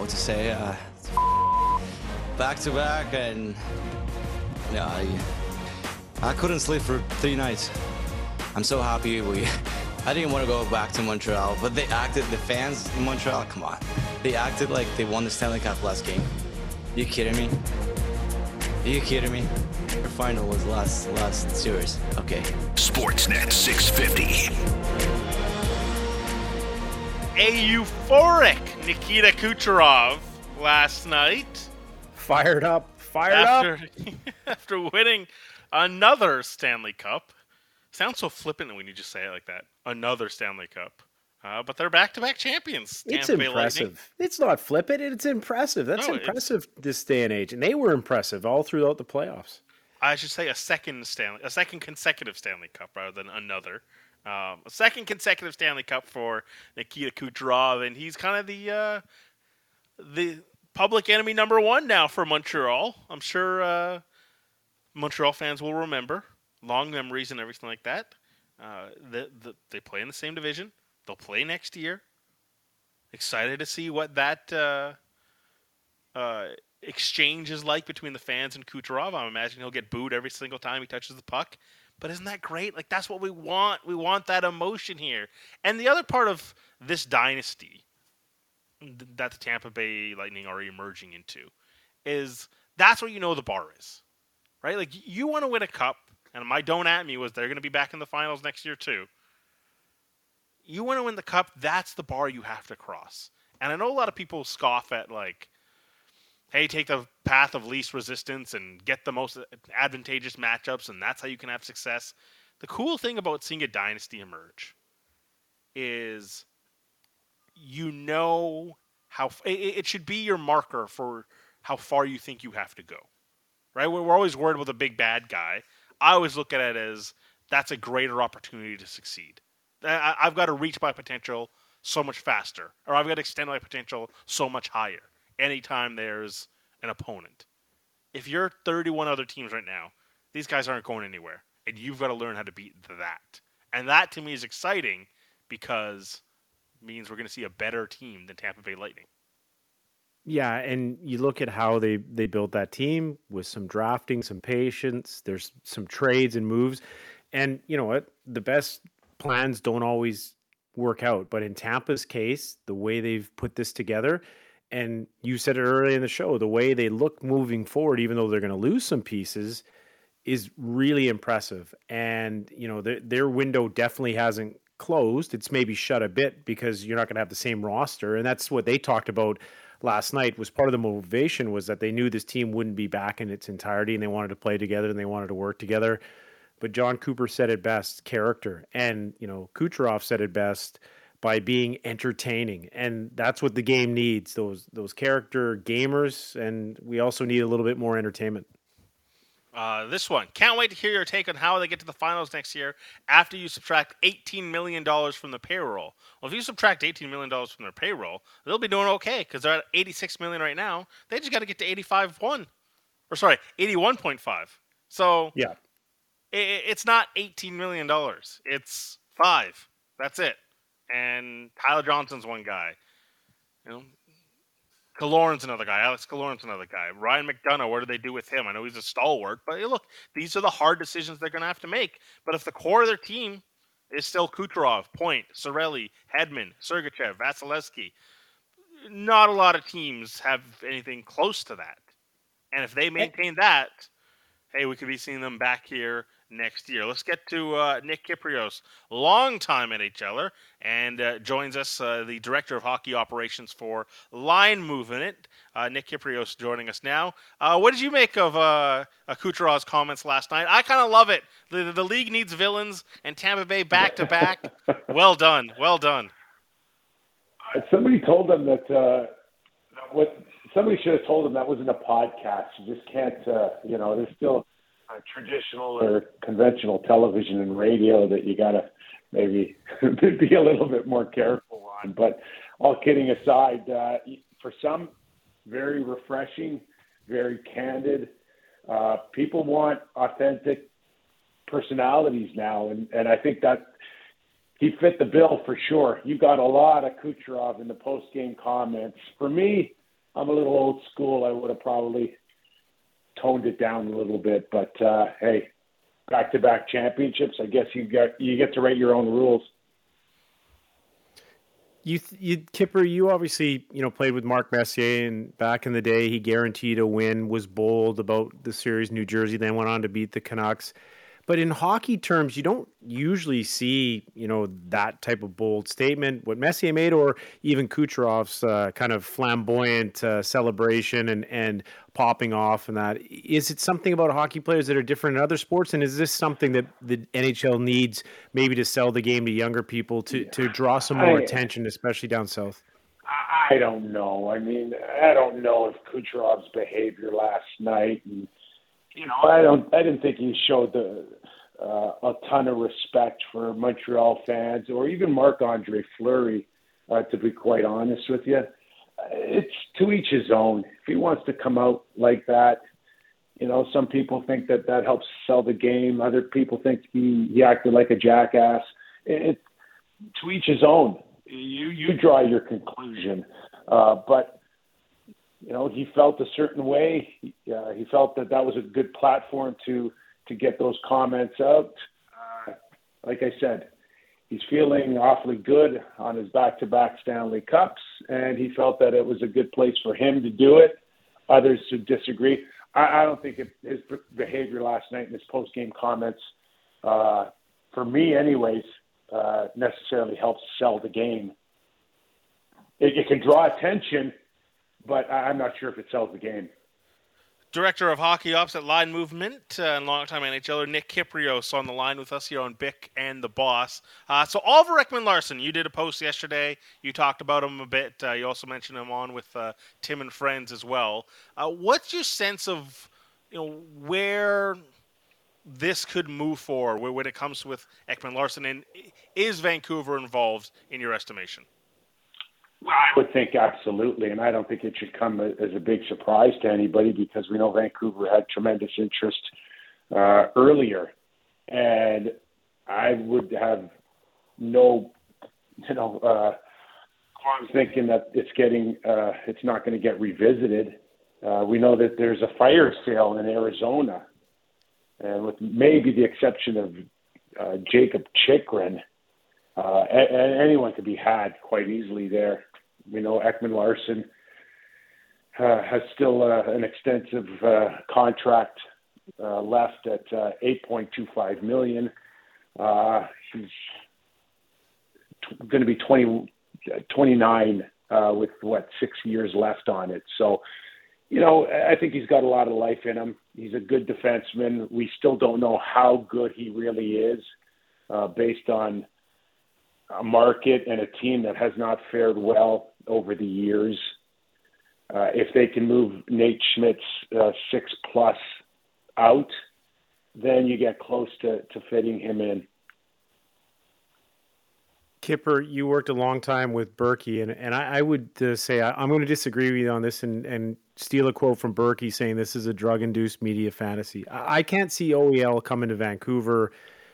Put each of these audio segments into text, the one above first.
what to say. Uh, back to back, and yeah, I, I couldn't sleep for three nights. I'm so happy we. I didn't want to go back to Montreal, but they acted. The fans in Montreal, come on, they acted like they won the Stanley Cup last game. You kidding me? Are you kidding me? Our final was last last series. Okay. Sportsnet 650. A euphoric Nikita Kucherov last night Fired up, fired after up. after winning another Stanley Cup. Sounds so flippant when you just say it like that. Another Stanley Cup. Uh, but they're back-to-back champions. It's Tampa Lightning. impressive. It's not flippant. It's impressive. That's No, it's- impressive this day and age. And they were impressive all throughout the playoffs. I should say a second Stanley, a second consecutive Stanley Cup rather than another. Um, a second consecutive Stanley Cup for Nikita Kucherov, and he's kind of the uh, the public enemy number one now for Montreal. I'm sure uh, Montreal fans will remember long memories and everything like that. Uh, the, the, they play in the same division. They'll play next year. Excited to see what that uh, uh, exchange is like between the fans and Kucherov. I'm imagining he'll get booed every single time he touches the puck. But isn't that great? Like that's what we want. We want that emotion here. And the other part of this dynasty that the Tampa Bay Lightning are emerging into is that's where you know the bar is. Right? Like you want to win a cup, and my don't at me was they're going to be back in the finals next year too. You want to win the cup, that's the bar you have to cross. And I know a lot of people scoff at like hey, take the path of least resistance and get the most advantageous matchups, and that's how you can have success. The cool thing about seeing a dynasty emerge is you know how it, it should be your marker for how far you think you have to go. Right? We're always worried about the big bad guy. I always look at it as that's a greater opportunity to succeed. I've got to reach my potential so much faster, or I've got to extend my potential so much higher anytime there's an opponent. If you're 31 other teams right now, these guys aren't going anywhere, and you've got to learn how to beat that. And that to me is exciting because means we're going to see a better team than Tampa Bay Lightning. Yeah, and you look at how they they built that team with some drafting, some patience. There's some trades and moves, and you know what? The best plans don't always work out. But in Tampa's case, the way they've put this together, and you said it earlier in the show, the way they look moving forward, even though they're going to lose some pieces, is really impressive. And you know their their window definitely hasn't closed. It's maybe shut a bit because you're not going to have the same roster, and that's what they talked about last night was part of the motivation was that they knew this team wouldn't be back in its entirety and they wanted to play together and they wanted to work together. But Jon Cooper said it best, character. And, you know, Kucherov said it best by being entertaining. And that's what the game needs, those those character gamers and we also need a little bit more entertainment. Uh, this one. Can't wait to hear your take on how they get to the finals next year after you subtract $18 million from the payroll. Well, if you subtract $18 million from their payroll, they'll be doing okay because they're at 86 million right now. They just got to get to 85.1. Or sorry, 81.5. So Yeah. i- i it's not $18 million. It's five. That's it. And Tyler Johnson's one guy. You know, Killorn's another guy. Alex Killorn's another guy. Ryan McDonagh, what do they do with him? I know he's a stalwart, but hey, look, these are the hard decisions they're going to have to make. But if the core of their team is still Kucherov, Point, Cirelli, Hedman, Sergachev, Vasilevskiy, not a lot of teams have anything close to that. And if they maintain that, hey, we could be seeing them back here next year. Let's get to uh, Nick Kypreos, longtime NHLer, and uh, joins us, uh, the director of hockey operations for Line Movement. Uh, Nick Kypreos joining us now. Uh, what did you make of uh, uh, Kucherov's comments last night? I kind of love it. The, the league needs villains, and Tampa Bay back to back. Well done, well done. Somebody told them that uh, what somebody should have told them that wasn't a podcast. You just can't, uh, you know, there's still uh, traditional or conventional television and radio that you got to maybe be a little bit more careful on. But all kidding aside, uh, for some, very refreshing, very candid. Uh, people want authentic personalities now, and, and I think that he fit the bill for sure. You got a lot of Kucherov in the post game comments. For me, I'm a little old school. I would have probably toned it down a little bit, but uh, hey, back-to-back championships. I guess you get you get to write your own rules. You, you, Kipper, you obviously you know played with Mark Messier, and back in the day, he guaranteed a win, was bold about the series, New Jersey, then went on to beat the Canucks. But in hockey terms, you don't usually see, you know, that type of bold statement. What Messier made, or even Kucherov's uh, kind of flamboyant uh, celebration and and popping off, and that is it something about hockey players that are different in other sports, and is this something that the NHL needs maybe to sell the game to younger people to to draw some more I, attention, especially down south? I don't know. I mean, I don't know if Kucherov's behavior last night and you know, I don't. I didn't think he showed the uh, a ton of respect for Montreal fans or even Marc Andre Fleury. Uh, to be quite honest with you, it's to each his own. If he wants to come out like that, you know, some people think that that helps sell the game. Other people think he, he acted like a jackass. It, to each his own. You you draw your conclusion, uh, but you know, he felt a certain way. He, uh, he felt that that was a good platform to to get those comments out. Uh, like I said, he's feeling awfully good on his back-to-back Stanley Cups, and he felt that it was a good place for him to do it. Others who disagree. I, I don't think it, his behavior last night and his post-game comments, uh, for me, anyways, uh, necessarily helps sell the game. It, it can draw attention but I'm not sure if it sells the game. Director of Hockey Ops at Line Movement uh, and longtime NHLer Nick Kypreos on the line with us here on Bick and the Boss. Uh, so Oliver Ekman-Larsson, you did a post yesterday. You talked about him a bit. Uh, you also mentioned him on with uh, Tim and friends as well. Uh, what's your sense of you know where this could move forward when it comes with Ekman-Larsson, and is Vancouver involved in your estimation? Well, I would think absolutely, and I don't think it should come as a big surprise to anybody because we know Vancouver had tremendous interest uh, earlier, and I would have no, you know, uh, I'm thinking that it's getting, uh, it's not going to get revisited. Uh, we know that there's a fire sale in Arizona, and with maybe the exception of uh, Jakob Chychrun, uh, a- anyone could be had quite easily there. We know Ekman-Larsson uh, has still uh, an extensive uh, contract uh, left at uh, 8.25 million. Uh, he's t- going to be 20, 29 uh, with what six years left on it. So, you know, I think he's got a lot of life in him. He's a good defenseman. We still don't know how good he really is, uh, based on a market and a team that has not fared well over the years. Uh, if they can move Nate Schmidt's uh, six plus out, then you get close to, to fitting him in. Kipper, you worked a long time with Burkie, and, and I, I would uh, say I, am going to disagree with you on this and, and steal a quote from Burkie saying this is a drug induced media fantasy. I, I can't see OEL coming to Vancouver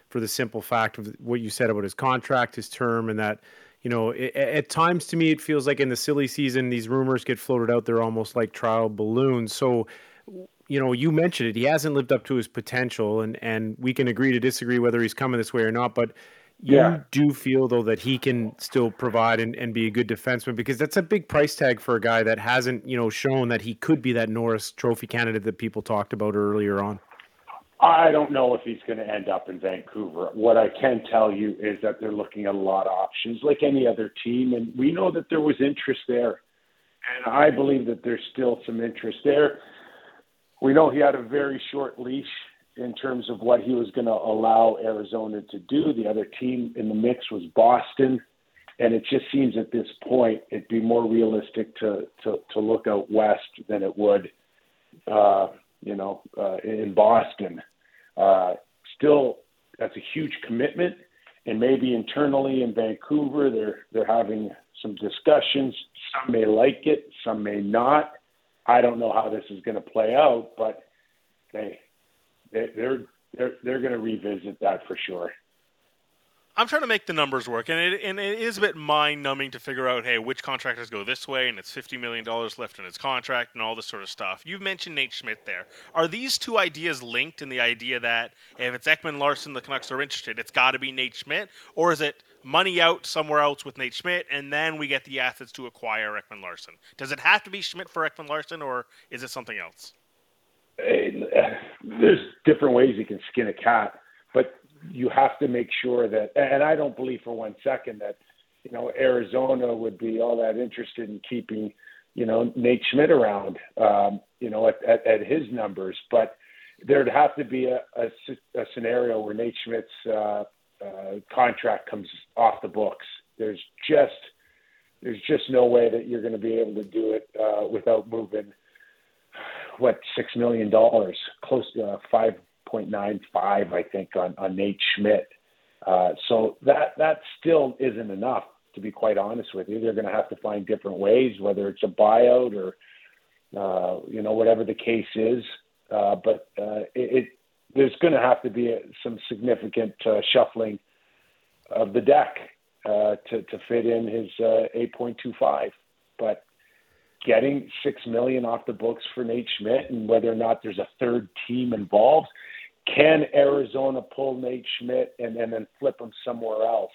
for the simple fact of what you said about his contract, his term, and that you know, it, at times to me, it feels like in the silly season, these rumors get floated out there almost like trial balloons. So, you know, you mentioned it. He hasn't lived up to his potential, and and we can agree to disagree whether he's coming this way or not. But you yeah. do feel though that he can still provide and, and be a good defenseman because that's a big price tag for a guy that hasn't, you know, shown that he could be that Norris Trophy candidate that people talked about earlier on. I don't know if he's going to end up in Vancouver. What I can tell you is that they're looking at a lot of options, like any other team, and we know that there was interest there, and I believe that there's still some interest there. We know he had a very short leash in terms of what he was going to allow Arizona to do. The other team in the mix was Boston, and it just seems at this point it'd be more realistic to to, to look out west than it would. Uh, you know, uh, in Boston. Uh, still, that's a huge commitment, and maybe internally in Vancouver, they're they're having some discussions. Some may like it, some may not. I don't know how this is going to play out, but they, they they're they're they're going to revisit that for sure. I'm trying to make the numbers work, and it, and it is a bit mind numbing to figure out, hey, which contractors go this way, and it's $50 million left in its contract, and all this sort of stuff. You've mentioned Nate Schmidt there. Are these two ideas linked in the idea that if it's Ekman-Larsson, the Canucks are interested, it's got to be Nate Schmidt? Or is it money out somewhere else with Nate Schmidt, and then we get the assets to acquire Ekman-Larsson? Does it have to be Schmidt for Ekman-Larsson, or is it something else? There's different ways you can skin a cat, but you have to make sure that, and I don't believe for one second that, you know, Arizona would be all that interested in keeping, you know, Nate Schmidt around, um, you know, at, at, at his numbers. But there'd have to be a, a, a scenario where Nate Schmidt's uh, uh, contract comes off the books. There's just there's just no way that you're going to be able to do it uh, without moving what six million dollars, close to uh, five 0.95, I think, on, on Nate Schmidt. Uh, so that that still isn't enough, to be quite honest with you. They're going to have to find different ways, whether it's a buyout or uh, you know whatever the case is. Uh, but uh, it, it there's going to have to be a, some significant uh, shuffling of the deck uh, to to fit in his uh, 8.25. But getting six million off the books for Nate Schmidt, and whether or not there's a third team involved, can Arizona pull Nate Schmidt and, and then flip him somewhere else?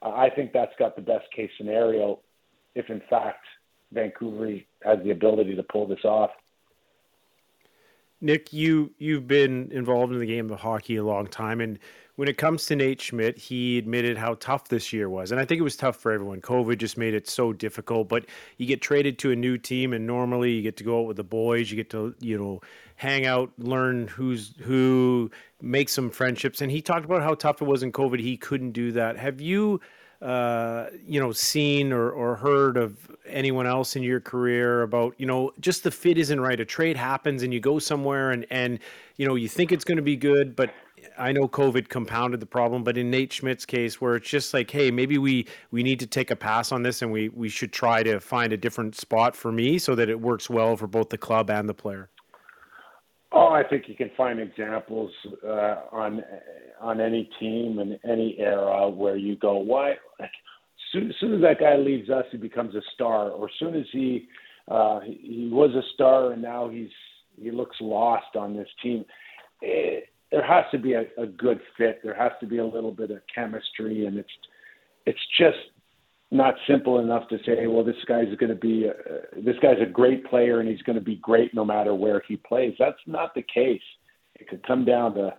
I think that's got the best case scenario if, in fact, Vancouver has the ability to pull this off. Nick, you you've been involved in the game of hockey a long time, and when it comes to Nate Schmidt, he admitted how tough this year was. And I think it was tough for everyone. COVID just made it so difficult. But you get traded to a new team, and normally you get to go out with the boys. You get to, you know, hang out, learn who's who, make some friendships. And he talked about how tough it was in COVID. He couldn't do that. Have you, uh, you know, seen or, or heard of anyone else in your career about, you know, just the fit isn't right. A trade happens and you go somewhere and, and you know, you think it's going to be good, but I know COVID compounded the problem, but in Nate Schmidt's case, where it's just like, hey, maybe we we need to take a pass on this, and we we should try to find a different spot for me so that it works well for both the club and the player. Oh, I think you can find examples uh, on on any team and any era where you go, why? Like, soon, as soon as that guy leaves us, he becomes a star, or soon as he uh, he was a star and now he's he looks lost on this team. It, there has to be a, a good fit. There has to be a little bit of chemistry, and it's it's just not simple enough to say, well, this guy's going to be a, this guy's a great player and he's going to be great no matter where he plays. That's not the case. It could come down to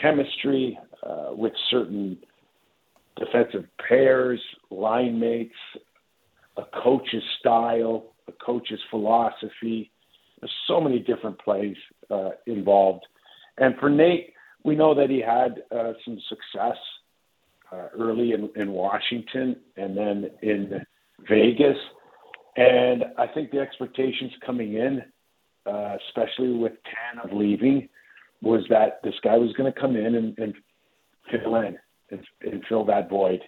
chemistry uh, with certain defensive pairs, line mates, a coach's style, a coach's philosophy. There's so many different plays uh, involved. And for Nate, we know that he had uh, some success uh, early in, in Washington and then in Vegas. And I think the expectations coming in, uh, especially with Tanev leaving, was that this guy was going to come in and, and fill in and, and fill that void.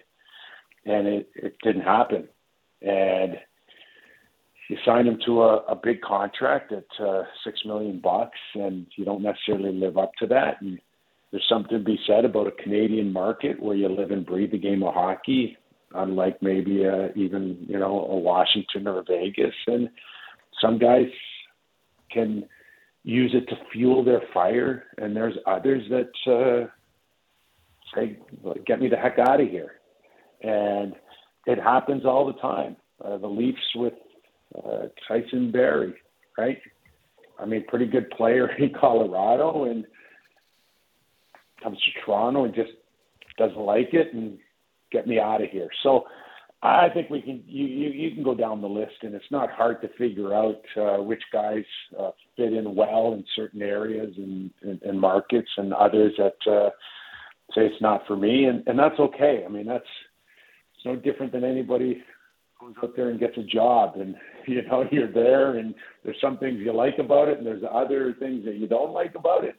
And it, it didn't happen. And you sign him to a, a big contract at uh, six million bucks, and you don't necessarily live up to that. And there's something to be said about a Canadian market where you live and breathe the game of hockey, unlike maybe a, even you know a Washington or a Vegas. And some guys can use it to fuel their fire, and there's others that uh, say, "Get me the heck out of here," and it happens all the time. Uh, the Leafs with uh, Tyson Barrie, right? I mean, pretty good player in Colorado and comes to Toronto and just doesn't like it and get me out of here. So I think we can you, you, you can go down the list and it's not hard to figure out uh, which guys uh, fit in well in certain areas and, and, and markets and others that uh, say it's not for me and, and that's okay. I mean that's it's no different than anybody goes out there and gets a job and you know you're there and there's some things you like about it and there's other things that you don't like about it.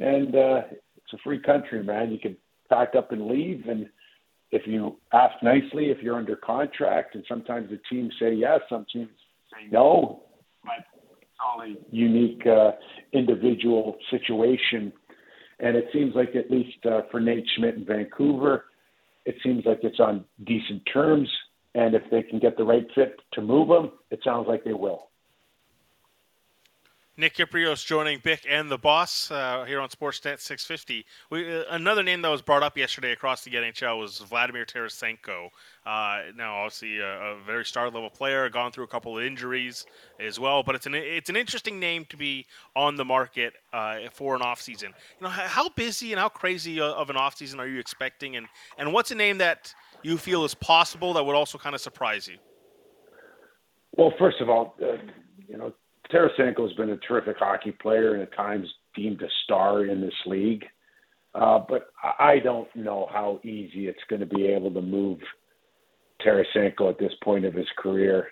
And uh it's a free country man. You can pack up and leave and if you ask nicely if you're under contract and sometimes the teams say yes some teams say no. But it's all a unique uh individual situation. And it seems like at least uh, for Nate Schmidt in Vancouver it seems like it's on decent terms. And if they can get the right fit to move him, it sounds like they will. Nick Kypreos joining Bick and the boss uh, here on Sportsnet 650. We, uh, another name that was brought up yesterday across the NHL was Vladimir Tarasenko. Uh, now, obviously, a, a very star level player, gone through a couple of injuries as well, but it's an it's an interesting name to be on the market uh, for an off season. You know, how busy and how crazy of an off season are you expecting, and and what's a name that you feel is possible that would also kind of surprise you? Well, first of all, uh, you know, Tarasenko has been a terrific hockey player and at times deemed a star in this league. Uh, but I don't know how easy it's going to be able to move Tarasenko at this point of his career.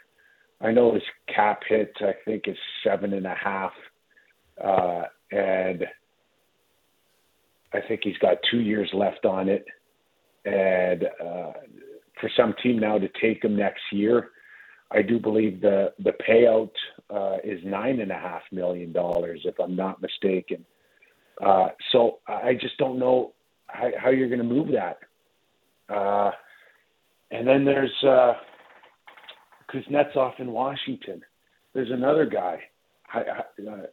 I know his cap hit, I think, is seven and a half. Uh, and I think he's got two years left on it. And uh, for some team now to take him next year, I do believe the the payout uh, is nine and a half million dollars, if I'm not mistaken. Uh, so I just don't know how, how you're going to move that. Uh, and then there's uh, Kuznetsov in Washington. There's another guy, uh,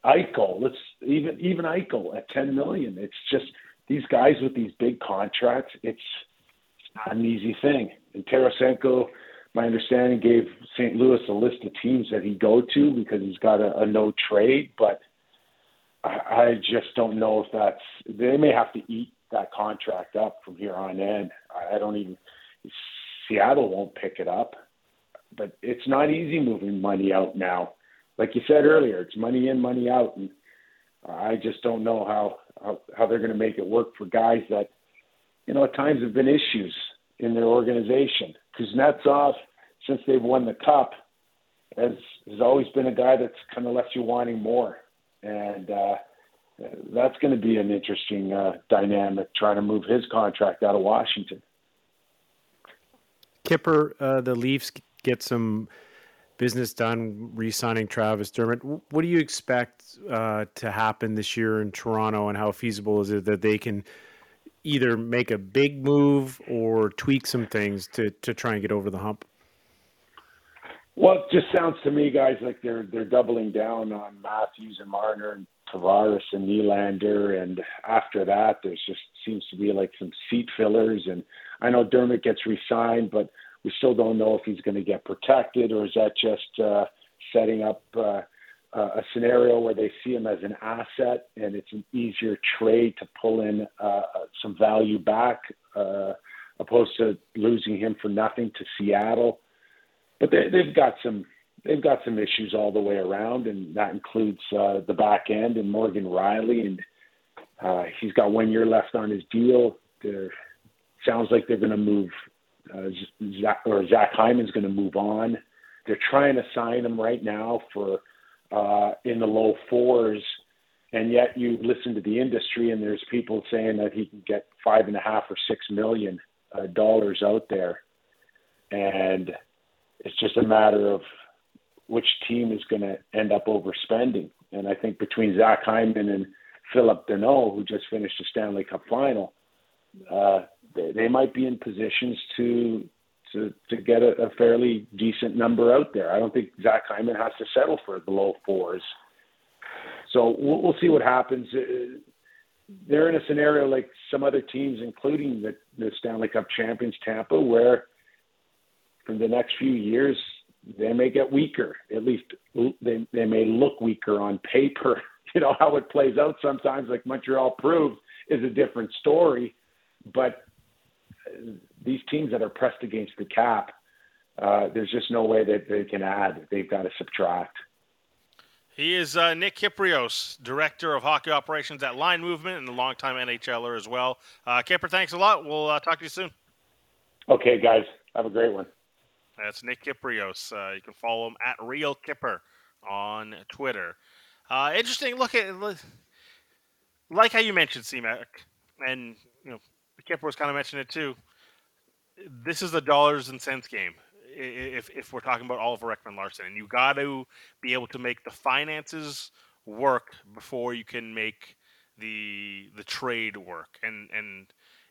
Eichel. Let's even even Eichel at 10 million. It's just these guys with these big contracts. It's not an easy thing. And Tarasenko my understanding gave St. Louis a list of teams that he'd go to because he's got a, a no trade, but I, I just don't know if that's they may have to eat that contract up from here on in. I, I don't even Seattle won't pick it up, but it's not easy moving money out now. Like you said earlier, it's money in, money out, and I just don't know how how, how they're going to make it work for guys that you know at times have been issues in their organization. Kuznetsov, since they've won the cup, has has always been a guy that's kind of left you wanting more, and uh, that's going to be an interesting uh, dynamic trying to move his contract out of Washington. Kipper, uh, the Leafs get some business done re-signing Travis Dermott. What do you expect uh, to happen this year in Toronto, and how feasible is it that they can either make a big move or tweak some things to to try and get over the hump? Well, it just sounds to me, guys, like they're they're doubling down on Matthews and Marner and Tavares and Nylander, and after that, there's just seems to be like some seat fillers. And I know Dermott gets re-signed, but we still don't know if he's going to get protected or is that just uh, setting up uh, uh, a scenario where they see him as an asset and it's an easier trade to pull in uh, some value back uh, opposed to losing him for nothing to Seattle. But they, they've got some they've got some issues all the way around, and that includes uh, the back end and Morgan Rielly, and uh, he's got one year left on his deal. There sounds like they're going to move, uh, Zach, or Zach Hyman's going to move on. They're trying to sign him right now for uh, in the low fours, and yet you listen to the industry and there's people saying that he can get five and a half or six million uh, dollars out there, and it's just a matter of which team is going to end up overspending. And I think between Zach Hyman and Phillip Danault, who just finished the Stanley Cup final, uh, they, they might be in positions to to to get a, a fairly decent number out there. I don't think Zach Hyman has to settle for the low fours. So we'll, we'll see what happens. Uh, they're in a scenario like some other teams, including the, the Stanley Cup champions, Tampa, where for the next few years they may get weaker. At least they they may look weaker on paper. You know how it plays out sometimes, like Montreal proved, is a different story. But these teams that are pressed against the cap, uh, there's just no way that they can add. They've got to subtract. He is uh, Nick Kypreos, Director of Hockey Operations at Line Movement and a longtime NHLer as well. Uh, Kipper, thanks a lot. We'll uh, talk to you soon. Okay, guys. Have a great one. That's Nick Kypreos. Uh, you can follow him at Real Kipper on Twitter. Uh, interesting look at like how you mentioned CMAC, and you know Kipper was kind of mentioning it too this is a dollars and cents game. If if we're talking about Oliver Ekman-Larsson, and you got to be able to make the finances work before you can make the the trade work. And and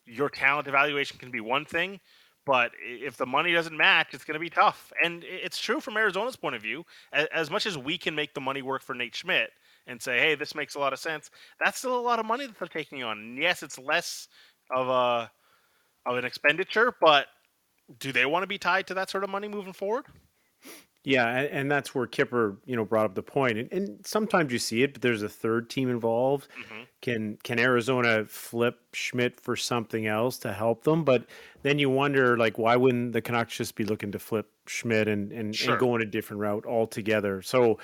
your talent evaluation can be one thing, but if the money doesn't match, it's going to be tough. And it's true from Arizona's point of view. As much as we can make the money work for Nate Schmidt and say, hey, this makes a lot of sense, that's still a lot of money that they're taking on. And yes, it's less of a of an expenditure, but do they want to be tied to that sort of money moving forward? Yeah, and, and, that's where Kipper, you know, brought up the point. And, and sometimes you see it, but there's a third team involved. Mm-hmm. Can can Arizona flip Schmidt for something else to help them? But then you wonder, like, why wouldn't the Canucks just be looking to flip Schmidt and and, sure. and go in a different route altogether? So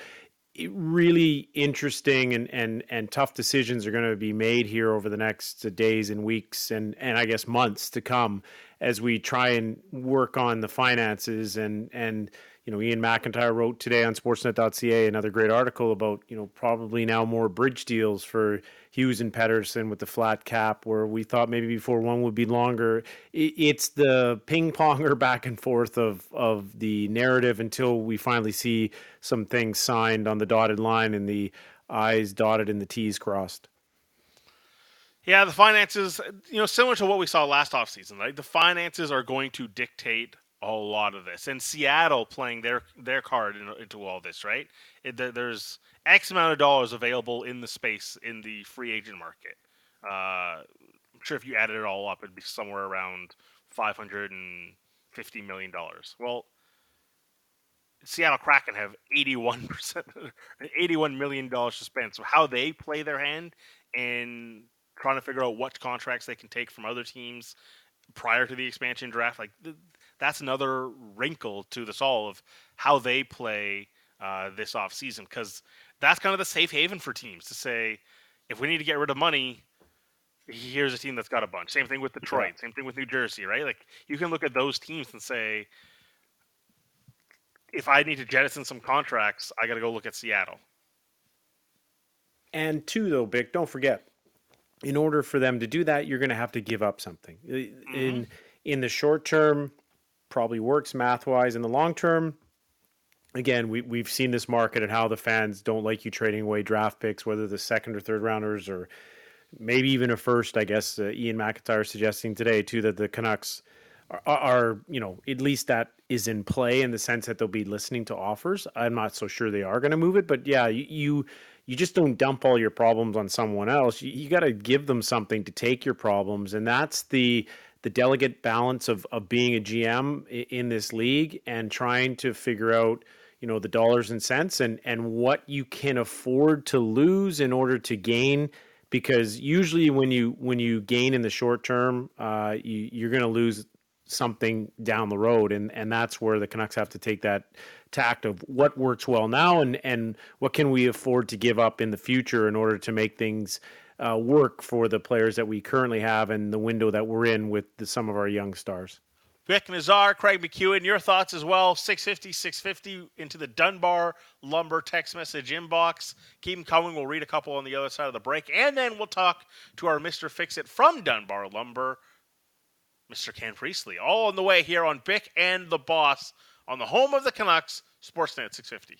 really interesting and, and, and tough decisions are going to be made here over the next uh, days and weeks and, and I guess months to come as we try and work on the finances and and you know, Iain MacIntyre wrote today on Sportsnet.ca another great article about you know probably now more bridge deals for Hughes and Pettersson with the flat cap, where we thought maybe before one would be longer. It's the ping ponger back and forth of of the narrative until we finally see some things signed on the dotted line and the I's dotted and the T's crossed. Yeah, the finances, you know, similar to what we saw last offseason, right? The finances are going to dictate a lot of this, and Seattle playing their their card into all this, right? It, there's X amount of dollars available in the space in the free agent market. Uh, I'm sure if you added it all up, it'd be somewhere around five hundred and fifty million dollars. Well, Seattle Kraken have eighty-one percent, eighty-one million dollars to spend. So how they play their hand and trying to figure out what contracts they can take from other teams prior to the expansion draft, like that's another wrinkle to this all of how they play uh, this off season because that's kind of the safe haven for teams to say if we need to get rid of money here's a team that's got a bunch same thing with detroit yeah. same thing with new jersey right like you can look at those teams and say if i need to jettison some contracts i got to go look at seattle and two though Bick, don't forget in order for them to do that you're going to have to give up something mm-hmm. in in the short term probably works math wise in the long term. Again, we, we've seen this market and how the fans don't like you trading away draft picks, whether the second or third rounders or maybe even a first. I guess uh, Iain MacIntyre suggesting today, too, that the Canucks are, are, you know, at least that is in play in the sense that they'll be listening to offers. I'm not so sure they are going to move it, but yeah, you, you you just don't dump all your problems on someone else. You, you got to give them something to take your problems, and that's the the delicate balance of of being a GM in this league and trying to figure out you know the dollars and cents and and what you can afford to lose in order to gain. Because usually when you when you gain in the short term uh, you, you're going to lose something down the road. And and that's where the Canucks have to take that tact of what works well now and and what can we afford to give up in the future in order to make things uh, work for the players that we currently have and the window that we're in with the, some of our young stars. Bik Nizzar, Craig McEwen, your thoughts as well. 650, 650 into the Dunbar Lumber text message inbox. Keep them coming. We'll read a couple on the other side of the break. And then we'll talk to our Mr. Fix It from Dunbar Lumber, Mr. Ken Priestley. All on the way here on Bick and the Boss on the home of the Canucks, Sportsnet 650.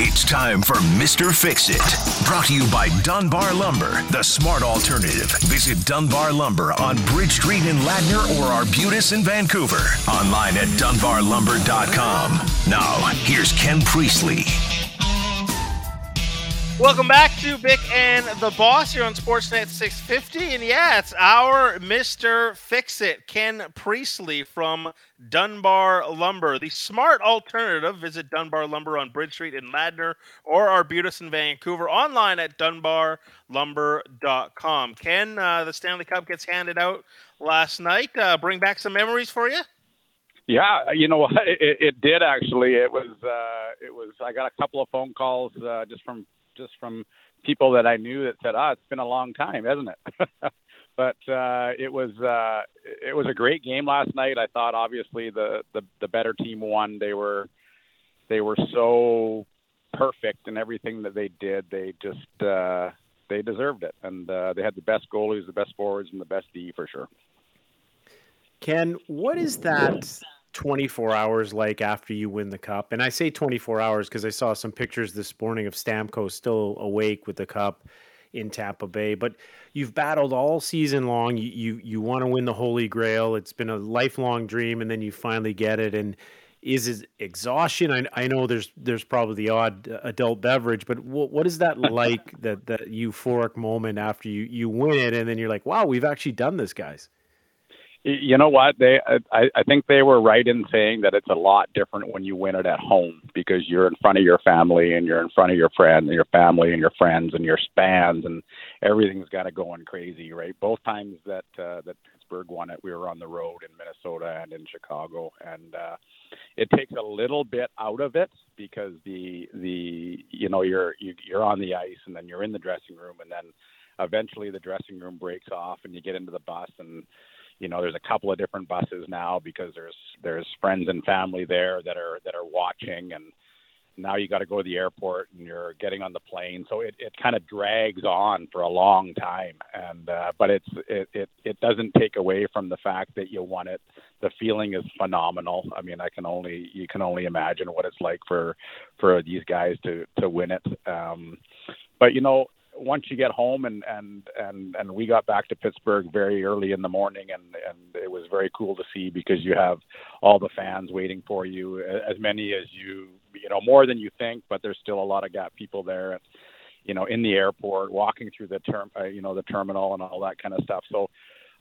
It's time for Mr. Fix It. Brought to you by Dunbar Lumber, the smart alternative. Visit Dunbar Lumber on Bridge Street in Ladner or Arbutus in Vancouver. Online at dunbarlumber.com. Now, here's Ken Priestley. Welcome back to Bick and the Boss here on Sportsnet 650. And yeah, it's our Mr. Fix It, Ken Priestley from Dunbar Lumber, the smart alternative. Visit Dunbar Lumber on Bridge Street in Ladner or Arbutus in Vancouver. Online at dunbarlumber.com. Ken, uh, the Stanley Cup gets handed out last night. Uh, bring back some memories for you? Yeah, you know what? It, it, did actually. It was. Uh, it was. I got a couple of phone calls uh, just from just from people that I knew that said, "Ah, it's been a long time, hasn't it?" but uh, it was uh, it was a great game last night. I thought obviously the, the the better team won. They were they were so perfect in everything that they did. They just uh, they deserved it, and uh, they had the best goalies, the best forwards, and the best D for sure. Ken, what is that 24 hours like after you win the cup. And I say 24 hours because I saw some pictures this morning of Stamkos still awake with the cup. in Tampa Bay. But you've battled all season long. You you, you want to win the Holy Grail. It's been a lifelong dream, and then you finally get it. And is it exhaustion? I, I know there's there's probably the odd adult beverage, but what, what is that like? that that euphoric moment after you you win it, and then you're like, wow, we've actually done this, guys. You know what? They, I, I think they were right in saying that it's a lot different when you win it at home because you're in front of your family and you're in front of your friends and your family and your friends and your spans and everything's got to going crazy, right? Both times that uh, that Pittsburgh won it, we were on the road in Minnesota and in Chicago, and uh, it takes a little bit out of it because the the you know you're you, you're on the ice and then you're in the dressing room and then eventually the dressing room breaks off and you get into the bus and you know there's a couple of different buses now because there's there's friends and family there that are that are watching and now you got to go to the airport and you're getting on the plane. So it, it kind of drags on for a long time and uh, but it's it, it it doesn't take away from the fact that you won it. The feeling is phenomenal. I mean i can only you can only imagine what it's like for for these guys to to win it. Um but you know once you get home and and and and we got back to Pittsburgh very early in the morning and and it was very cool to see because you have all the fans waiting for you as many as you you know more than you think but there's still a lot of got people there and you know in the airport walking through the term uh, you know the terminal and all that kind of stuff. So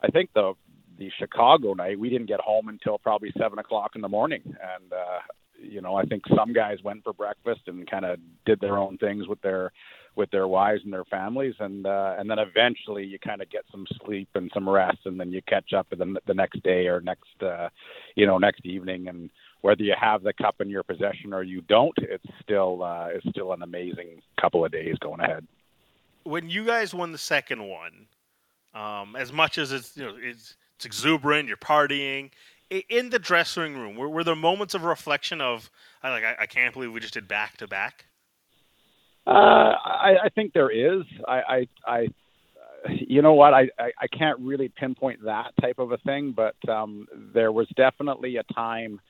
I think the the Chicago night we didn't get home until probably seven o'clock in the morning. And uh you know I think some guys went for breakfast and kind of did their own things with their with their wives and their families, and uh, and then eventually you kind of get some sleep and some rest, and then you catch up the, the next day or next uh, you know next evening, and whether you have the cup in your possession or you don't, it's still uh, it's still an amazing couple of days going ahead. When you guys won the second one, um, as much as it's you know it's, it's exuberant, you're partying in the dressing room. Were, were there moments of reflection of like I, I can't believe we just did back to back? Uh, I, I think there is. I, I, I you know what? I, I, I can't really pinpoint that type of a thing, but um, there was definitely a time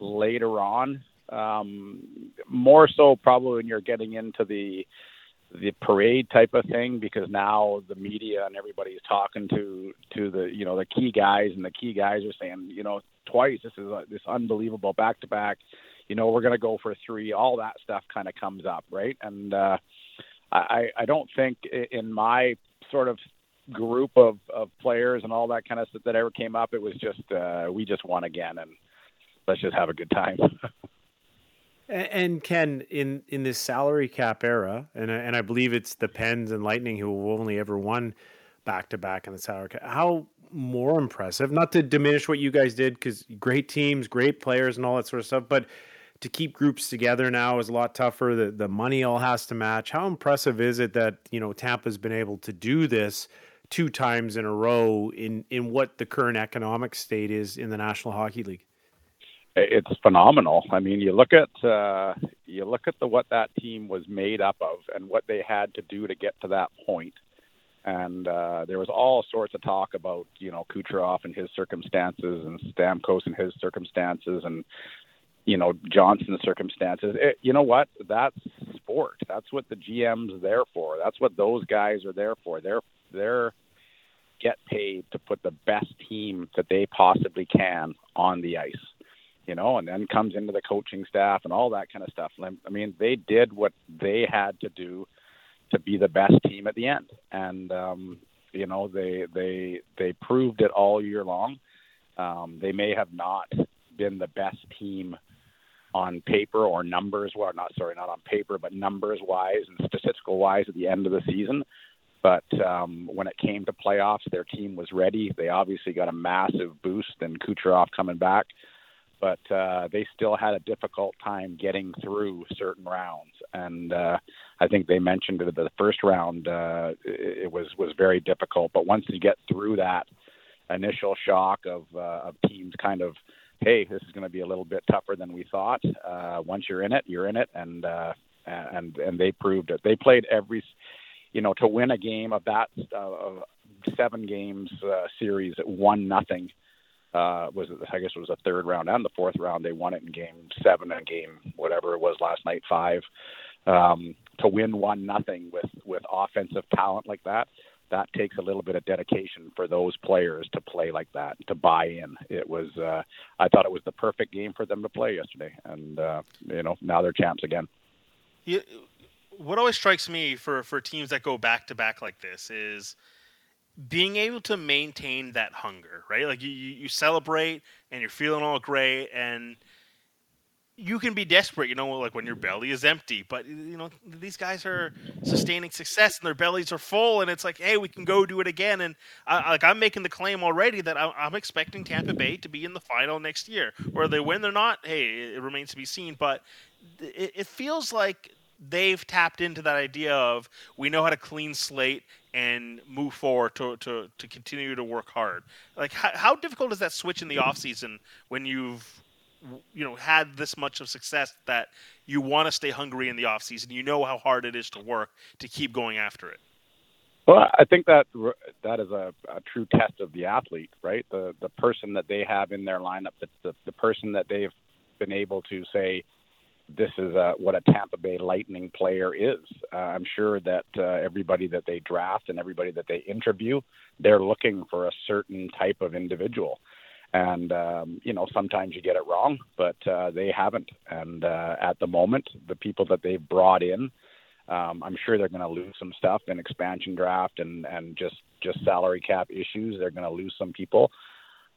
later on, um, more so probably when you're getting into the the parade type of thing because now the media and everybody's talking to to the you know the key guys and the key guys are saying you know twice this is a, this unbelievable back to back you know, we're going to go for three. All that stuff kind of comes up, right? And uh, I, I don't think in my sort of group of, of players and all that kind of stuff that ever came up, it was just uh, we just won again and let's just have a good time. and Ken, in in this salary cap era, and and I believe it's the Pens and Lightning who have only ever won back to back in the salary cap. How more impressive? Not to diminish what you guys did, because great teams, great players, and all that sort of stuff, but to keep groups together now is a lot tougher. The the money all has to match. How impressive is it that you know Tampa's been able to do this two times in a row in in what the current economic state is in the National Hockey League? It's phenomenal. I mean, you look at uh, you look at the what that team was made up of and what they had to do to get to that point. And uh, there was all sorts of talk about, you know, Kucherov and his circumstances, and Stamkos and his circumstances, and you know Johnson's circumstances. It, you know what? That's sport. That's what the GM's there for. That's what those guys are there for. They're they're get paid to put the best team that they possibly can on the ice. You know, and then comes into the coaching staff and all that kind of stuff. I mean, they did what they had to do to be the best team at the end, and um, you know they they they proved it all year long. Um, they may have not been the best team on paper or numbers, well, not sorry, not on paper, but numbers wise and statistical wise at the end of the season. But um, when it came to playoffs, their team was ready. They obviously got a massive boost and Kucherov coming back, but uh, they still had a difficult time getting through certain rounds. And uh, I think they mentioned that the first round uh, it was was very difficult. But once you get through that initial shock of uh, of teams kind of hey, this is going to be a little bit tougher than we thought. Uh, once you're in it, you're in it, and uh, and and they proved it. They played every, you know, to win a game of that uh, seven games uh, series at one nothing. Uh, was I guess it was the third round and the fourth round. They won it in game seven and game whatever it was last night five. um, to win one nothing with with offensive talent like that that takes a little bit of dedication for those players to play like that to buy in. It was uh i thought it was the perfect game for them to play yesterday and uh you know now they're champs again. You, what always strikes me for for teams that go back to back like this is being able to maintain that hunger right? Like you you celebrate and you're feeling all great and you can be desperate, you know, like when your belly is empty. But you know, these guys are sustaining success and their bellies are full, and it's like, hey, we can go do it again. And I, like I'm making the claim already that I, am expecting Tampa Bay to be in the final next year. Whether they win or not, hey, it remains to be seen. But it, it feels like they've tapped into that idea of we know how to clean slate and move forward to, to, to continue to work hard. Like how, how difficult is that switch in the off season when you've you know had this much of success that you want to stay hungry in the off season. You know how hard it is to work to keep going after it. Well, I think that that is a, a true test of the athlete, right? The the person that they have in their lineup, the the, the person that they've been able to say, this is a, what a Tampa Bay Lightning player is. Uh, I'm sure that uh, everybody that they draft and everybody that they interview, they're looking for a certain type of individual and um, you know sometimes you get it wrong, but uh, they haven't. And uh, at the moment, the people that they've brought in, um, I'm sure they're going to lose some stuff in expansion draft and and just just salary cap issues. They're going to lose some people.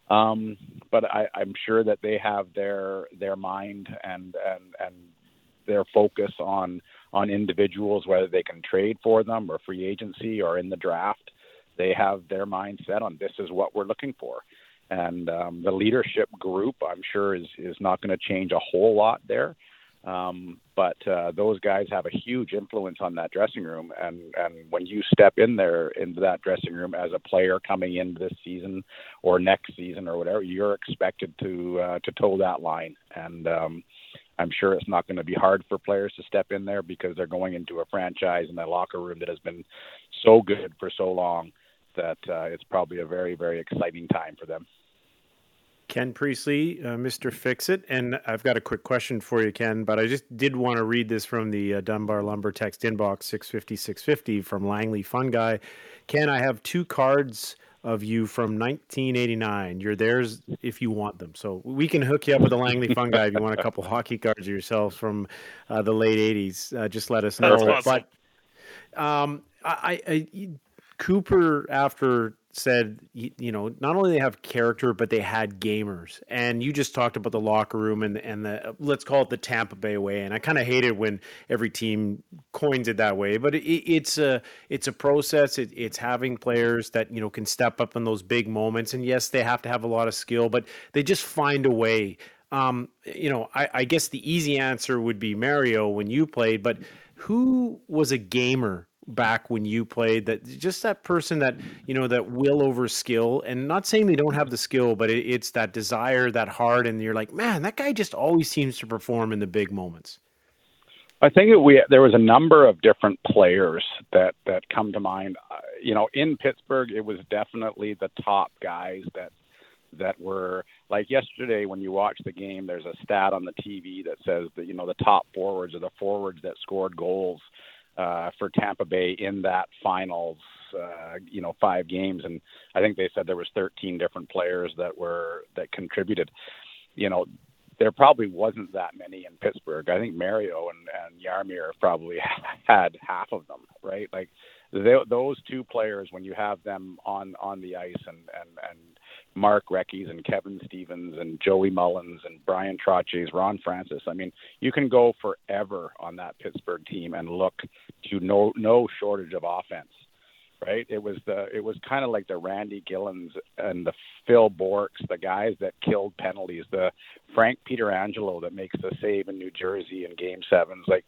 Um, but I, I'm sure that they have their their mind and and and their focus on on individuals, whether they can trade for them or free agency or in the draft. They have their mind set on this is what we're looking for and um, the leadership group I'm sure is is not going to change a whole lot there. Um, but uh, those guys have a huge influence on that dressing room, and and when you step in there into that dressing room as a player coming in this season or next season or whatever, you're expected to uh, to toe that line, and um, I'm sure it's not going to be hard for players to step in there because they're going into a franchise and a locker room that has been so good for so long that uh, it's probably a very very exciting time for them. Ken Priestlay, uh, Mr. Fix It. And I've got a quick question for you, Ken, but I just did want to read this from the uh, Dunbar Lumber text inbox 650 650 from Langley Fun Guy. Ken, I have two cards of you from 1989. You're theirs if you want them. So we can hook you up with a Langley Fun Guy if you want a couple hockey cards of yourselves from uh, the late 80s. Uh, just let us know. Awesome. But um, I, I, Cooper, after said, you know, not only they have character, but they had gamers. And you just talked about the locker room and and the let's call it the Tampa Bay way. And I kind of hate it when every team coins it that way. But it, it's a it's a process. It, it's having players that you know can step up in those big moments. And yes, they have to have a lot of skill, but they just find a way. Um, you know, I, I guess the easy answer would be Mario when you played, but who was a gamer back when you played that just that person that you know that will over skill and not saying they don't have the skill but it, it's that desire that heart and you're like man that guy just always seems to perform in the big moments. I think that we there was a number of different players that that come to mind. Uh, you know in pittsburgh it was definitely the top guys that that were like yesterday when you watch the game there's a stat on the tv that says that you know the top forwards are the forwards that scored goals uh, for Tampa Bay in that finals, uh, you know, five games, and I think they said there was 13 different players that were that contributed. You know, there probably wasn't that many in Pittsburgh. I think Mario and, and Jaromir probably had half of them, right? Like they, those two players, when you have them on on the ice, and and and Mark Recchi's and Kevin Stevens and Joey Mullins and Bryan Trottiers, Ron Francis. I mean, you can go forever on that Pittsburgh team and look to no no shortage of offense. Right? It was the it was kind of like the Randy Gilhens and the Phil Bourques, the guys that killed penalties, the Frank Pietrangelo that makes the save in New Jersey in Game Sevens. Like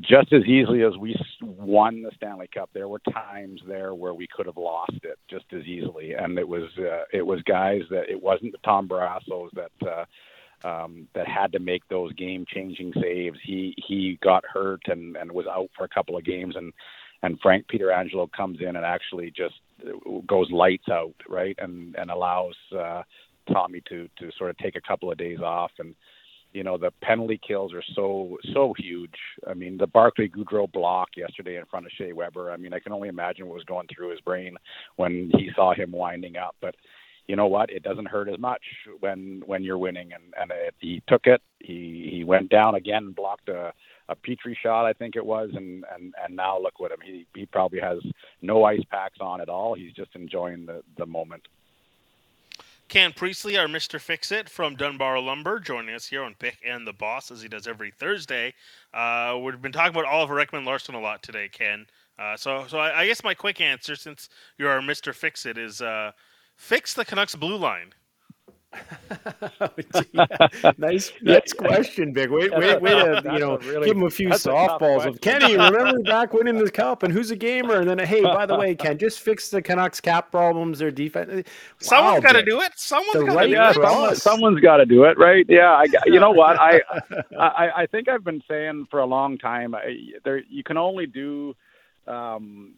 just as easily as we won the Stanley Cup, there were times there where we could have lost it just as easily, and it was uh, it was guys that it wasn't the Tom Barrassos that uh, um, that had to make those game changing saves. He he got hurt and and was out for a couple of games, and and Frank Pietrangelo comes in and actually just goes lights out, right, and and allows uh, Tommy to to sort of take a couple of days off and you know the penalty kills are so so huge. I mean, the Barclay Goodrow block yesterday in front of Shea Weber. I mean, I can only imagine what was going through his brain when he saw him winding up. But you know what? It doesn't hurt as much when when you're winning. And and it, he took it. He he went down again, blocked a a Petry shot, I think it was, and and and now look what him. He he probably has no ice packs on at all. He's just enjoying the the moment. Ken Priestlay, our Mr. Fix It from Dunbar Lumber, joining us here on Bik and the Boss as he does every Thursday. Uh, we've been talking about Oliver Ekman-Larsson a lot today, Ken. Uh, so, so I, I, guess my quick answer, since you're our Mr. Fix It, is uh, fix the Canucks blue line. nice, nice question, Bik. Wait, wait, wait. To, you know, really, give him a few softballs of Kenny. Remember back winning the cup, and who's a gamer? And then, hey, by the way, Ken, just fix the Canucks cap problems. Their defense. Wow, Someone's got to do it. Someone's got to right do it. Someone, someone's got to do it, right? Yeah. I, you know what? I, I, I think I've been saying for a long time. I, there, you can only do um,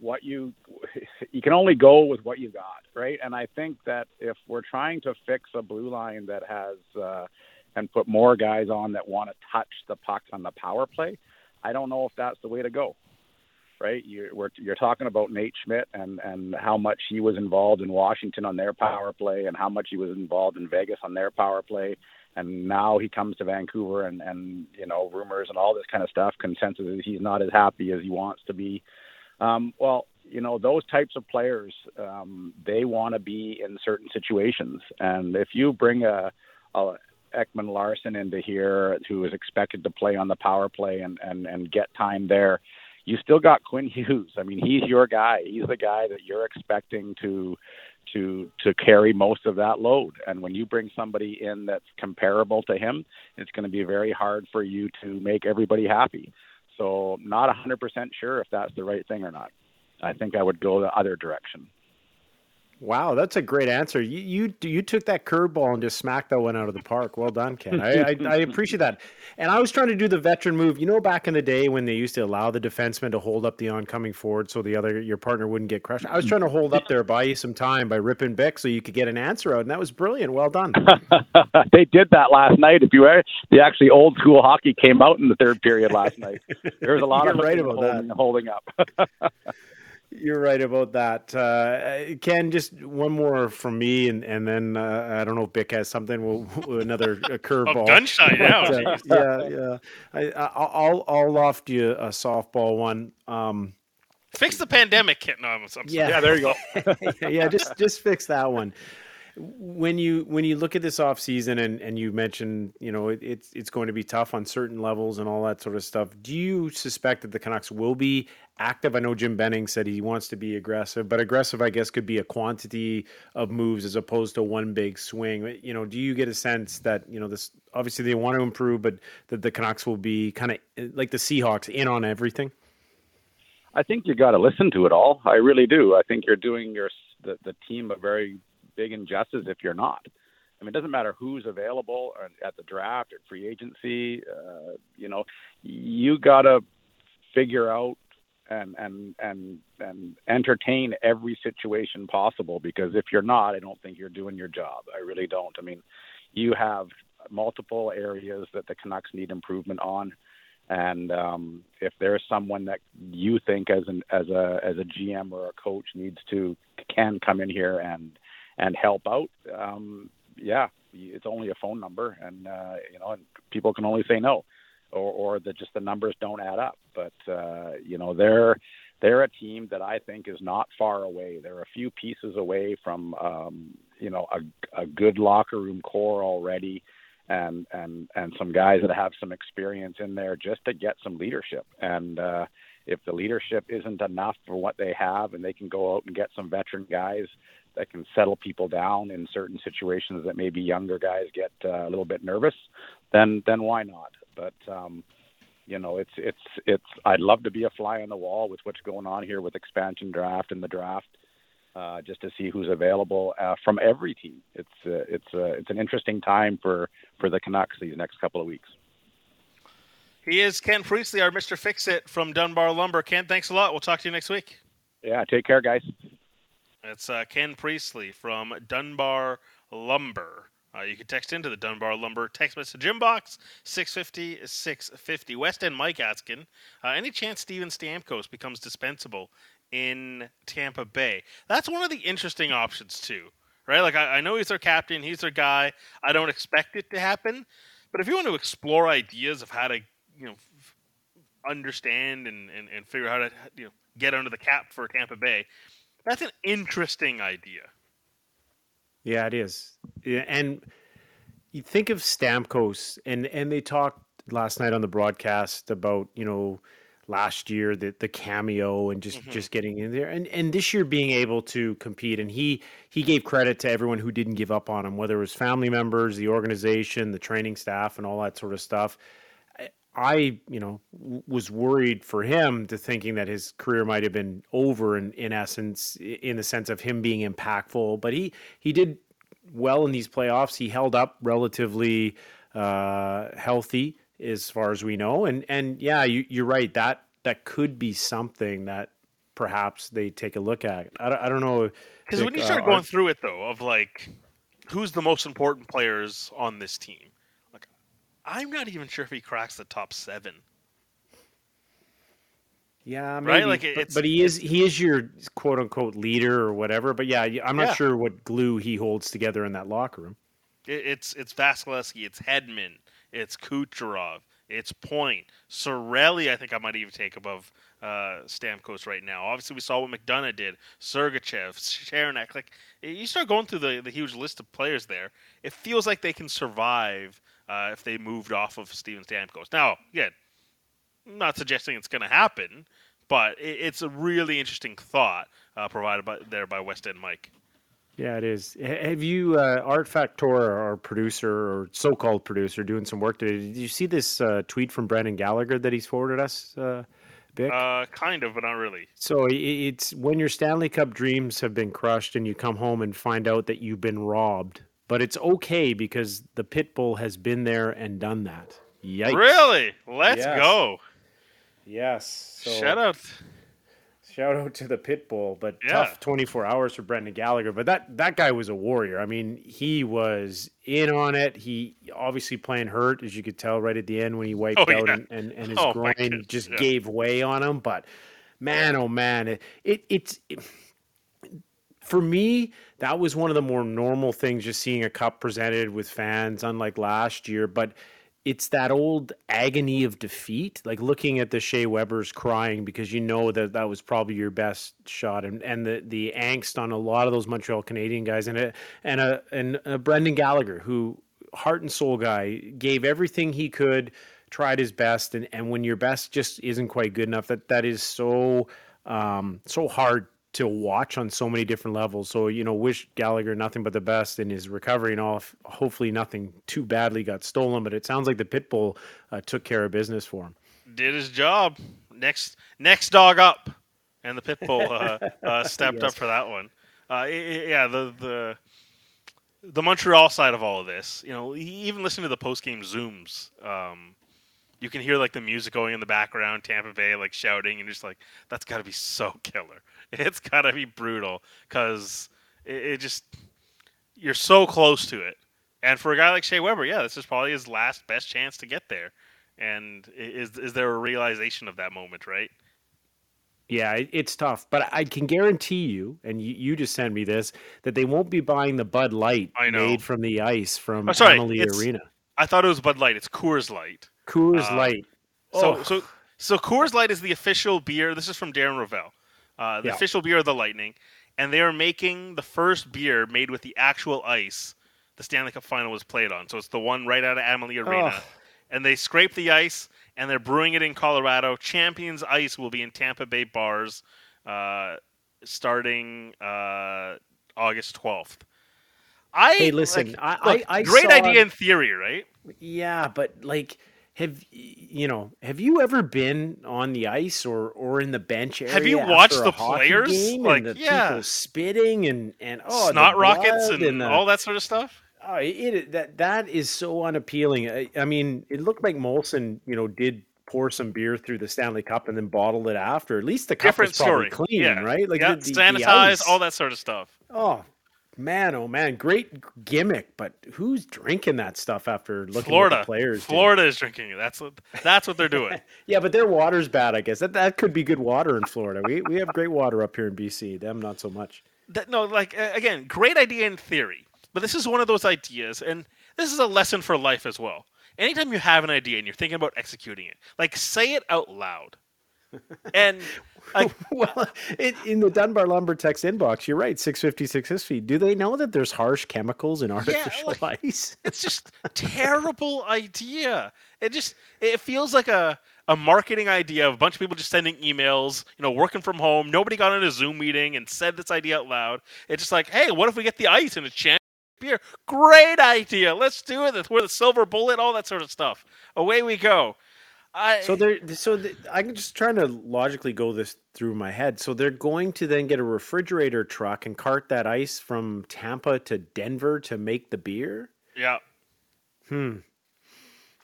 what you you can only go with what you got, right? And I think that if we're trying to fix a blue line that has uh, and put more guys on that want to touch the puck on the power play, I don't know if that's the way to go. Right? You're you're talking about Nate Schmidt and and how much he was involved in Washington on their power play and how much he was involved in Vegas on their power play. And now he comes to Vancouver and and you know rumors and all this kind of stuff. Consensus is he's not as happy as he wants to be um, well, you know, those types of players, um, they want to be in certain situations. And if you bring a, a Ekman-Larsson into here who is expected to play on the power play and, and, and get time there, you still got Quinn Hughes. I mean, he's your guy. He's the guy that you're expecting to to to carry most of that load. And when you bring somebody in that's comparable to him, it's going to be very hard for you to make everybody happy. So not 100% sure if that's the right thing or not. I think I would go the other direction. Wow, that's a great answer. You you you took that curveball and just smacked that one out of the park. Well done, Ken. I, I, I appreciate that. And I was trying to do the veteran move. You know, back in the day when they used to allow the defenseman to hold up the oncoming forward so the other your partner wouldn't get crushed. I was trying to hold up there, buy you some time by ripping Bik so you could get an answer out, and that was brilliant. Well done. they did that last night. If you were the actually old school hockey came out in the third period last night. There was a lot You're of right about holding, that. holding up. You're right about that. Uh, Ken, just one more from me, and and then uh, I don't know if Bik has something. We'll, another curveball. oh, gunshot now. uh, yeah, yeah. I, I'll I'll loft you a softball one. Um, fix the pandemic kit. No, I'm, I'm yeah. yeah, there you go. yeah, just just fix that one when you when you look at this off season and, and you mentioned you know it, it's it's going to be tough on certain levels and all that sort of stuff do you suspect that the Canucks will be active? I know Jim Benning said he wants to be aggressive but aggressive I guess could be a quantity of moves as opposed to one big swing. You know do you get a sense that you know this obviously they want to improve but that the Canucks will be kind of like the Seahawks in on everything? I think you got to listen to it all. I really do. I think you're doing your the, the team a very big injustice if you're not. I mean, it doesn't matter who's available at the draft or free agency. Uh, you know, you got to figure out and and and and entertain every situation possible because if you're not, I don't think you're doing your job. I really don't. I mean, you have multiple areas that the Canucks need improvement on. And um, if there's someone that you think as an as a as a GM or a coach needs to can come in here and and help out, um, yeah, it's only a phone number, and uh, you know, and people can only say no, or or that just the numbers don't add up. But uh, you know, they're they're a team that I think is not far away. They're a few pieces away from um, you know a, a good locker room core already, and and and some guys that have some experience in there just to get some leadership. And uh, if the leadership isn't enough for what they have, and they can go out and get some veteran guys that can settle people down in certain situations that maybe younger guys get uh, a little bit nervous, then then why not? But um, you know, it's it's it's. I'd love to be a fly on the wall with what's going on here with expansion draft and the draft, uh, just to see who's available uh, from every team. It's uh, it's uh, it's an interesting time for for the Canucks these next couple of weeks. He is Ken Priestlay, our Mr. Fix It from Dunbar Lumber. Ken, thanks a lot. We'll talk to you next week. Yeah, take care, guys. It's uh, Ken Priestlay from Dunbar Lumber. Uh, you can text into the Dunbar Lumber text message inbox 650 650. West End Mike asking, uh, any chance Steven Stamkos becomes dispensable in Tampa Bay? That's one of the interesting options too, right? Like I, I know he's their captain, he's their guy. I don't expect it to happen, but if you want to explore ideas of how to, you know, f- understand and, and, and figure out how to you know get under the cap for Tampa Bay, that's an interesting idea. Yeah, it is. Yeah, and you think of Stamkos, and and they talked last night on the broadcast about you know last year the the cameo and just Mhm. just getting in there, and and this year being able to compete, and he he gave credit to everyone who didn't give up on him, whether it was family members, the organization, the training staff, and all that sort of stuff. I- you know, w- was worried for him to thinking that his career might have been over in, in essence, in the sense of him being impactful. But he he did well in these playoffs. He held up relatively uh, healthy as far as we know. And and yeah, you, you're right. That that could be something that perhaps they take a look at. I don't, I don't know. Because when you uh, start are- going through it, though, of like who's the most important players on this team, I'm not even sure if he cracks the top seven. Yeah, maybe, Right? Like, but, but he is he is your quote unquote leader or whatever. But yeah, I'm not Yeah. sure what glue he holds together in that locker room. It, it's it's Vasilevskiy, it's Hedman, it's Kucherov, it's Point, Cirelli. I think I might even take above uh, Stamkos right now. Obviously, we saw what McDonagh did, Sergachev, Cernak. Like you start going through the the huge list of players there, it feels like they can survive uh, if they moved off of Steven Stamkos. Now, again, I'm not suggesting it's going to happen, but it, it's a really interesting thought uh, provided by, there by West End Mike. Yeah, it is. Have you, uh, Art Factor, our producer or so-called producer, doing some work today? Did you see this uh, tweet from Brendan Gallagher that he's forwarded us, uh, Bik? Uh, kind of, but not really. so it's when your Stanley Cup dreams have been crushed and you come home and find out that you've been robbed. But it's okay because the pit bull has been there and done that. Yikes! Really? Let's Yes. go. Yes. So Shout out. Shout out to the pit bull, but Yeah. tough 24 hours for Brendan Gallagher. But that that guy was a warrior. I mean, he was in on it. He obviously playing hurt, as you could tell right at the end when he wiped Oh, out yeah. and, and, and his Oh, groin just yeah. gave way on him. But man, oh man, it, it it's it, for me, that was one of the more normal things, just seeing a cup presented with fans, unlike last year. But it's that old agony of defeat, like looking at the Shea Weber's crying because you know that that was probably your best shot, and, and the the angst on a lot of those Montreal Canadian guys, and a and a and a Brendan Gallagher who heart and soul guy gave everything he could, tried his best, and and when your best just isn't quite good enough, that that is so um so hard to watch on so many different levels. So, you know, wish Gallagher nothing but the best in his recovery and all. Hopefully, nothing too badly got stolen, but it sounds like the Pitbull uh, took care of business for him. Did his job. Next, next dog up, and the pit bull uh, uh, stepped Yes. up for that one. Uh, yeah, the the the Montreal side of all of this. You know, even listening to the post game zooms, um, you can hear like the music going in the background, Tampa Bay like shouting, and just like that's got to be so killer. It's got to be brutal because it, it just you're so close to it. And for a guy like Shea Weber, yeah, this is probably his last best chance to get there. And is is there a realization of that moment, right? Yeah, it's tough, but I can guarantee you, and you, you just sent me this, that they won't be buying the Bud Light made from the ice from Oh, sorry, Amalie Arena. I thought it was Bud Light. It's Coors Light. Coors uh, Light. So Oh. so so Coors Light is the official beer. This is from Darren Rovell, uh, the Yeah. official beer of the Lightning, and they are making the first beer made with the actual ice the Stanley Cup Final was played on. So it's the one right out of Amalie Arena, Oh. and they scrape the ice and they're brewing it in Colorado. Champions Ice will be in Tampa Bay bars uh, starting uh, August twelfth. I Hey, listen, like, I- look, I- I great idea in theory, right? Yeah, but like, have you know? Have you ever been on the ice or or in the bench area? Have you watched the players? game Like, and the yeah. people spitting and and oh, Snot rockets blood and, the- all that sort of stuff. Oh, it, that that is so unappealing. I, I mean, it looked like Molson, you know, did pour some beer through the Stanley Cup and then bottled it after. At least the cup Different was probably story. clean, yeah. right? Like yeah, the, the, sanitize, all that sort of stuff. Oh, Man, oh man, great gimmick, but who's drinking that stuff after looking Florida at the players? Florida is drinking it. That's what that's what they're doing. Yeah, but their water's bad, I guess. That that could be good water in Florida. We we have great water up here in BC. Them not so much. that, no, like again, great idea in theory, but this is one of those ideas, and this is a lesson for life as well. Anytime you have an idea and you're thinking about executing it, like say it out loud. And like, well, in, in the Dunbar Lumber text inbox, you're right. 650, 650. Do they know that there's harsh chemicals in artificial like- ice? it's just a terrible idea. It just it feels like a a marketing idea of a bunch of people just sending emails, you know, working from home. Nobody got on a Zoom meeting and said this idea out loud. It's just like, hey, what if we get the ice and a champ beer? Great idea. Let's do it. We're the silver bullet, all that sort of stuff. Away we go. I, So they're so the, I'm just trying to logically go this through my head. So they're going to then get a refrigerator truck and cart that ice from Tampa to Denver to make the beer. yeah. Hmm.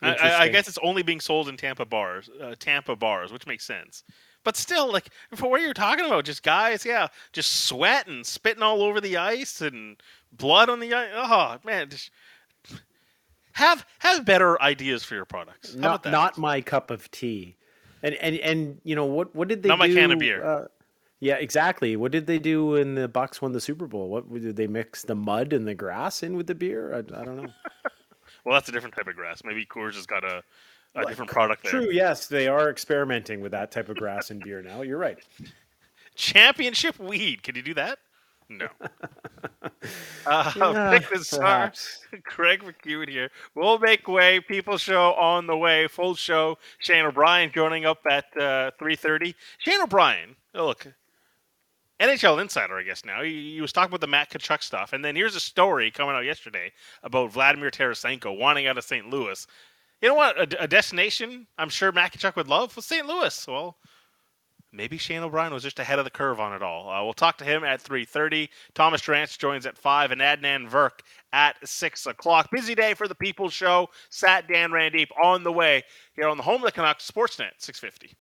I, I, I guess it's only being sold in Tampa bars, uh, Tampa bars, which makes sense. But still, like for what you're talking about, just guys, yeah, just sweating, spitting all over the ice, and blood on the ice. Oh man, just have have better ideas for your products. How Not not my cup of tea. And and and you know what what did they Not my can of beer. Uh, yeah, exactly. What did they do when the Bucs won the Super Bowl? What did they mix the mud and the grass in with the beer? I, I don't know. well, that's a different type of grass. Maybe Coors has got a, a different product there. True. Yes, they are experimenting with that type of grass in beer now. You're right. Championship weed. Can you do that? No. uh, Yeah, pick the star. Craig McEwen here. We'll make way. People show on the way. Full show. Shane O'Brien joining up at uh, three thirty. Shane O'Brien. Oh, look. NHL insider, I guess now. He, he was talking about the Matt Tkachuk stuff, and then here's a story coming out yesterday about Vladimir Tarasenko wanting out of St. Louis. You know what? A, a destination I'm sure Matt Tkachuk would love was St. Louis. Well, maybe Shane O'Brien was just ahead of the curve on it all. Uh, we'll talk to him at 3.30. Thomas Drance joins at 5 and Adnan Virk at 6 o'clock. Busy day for the People's Show. Sat Dan Randeep on the way here on the home of the Canucks, Sportsnet 650.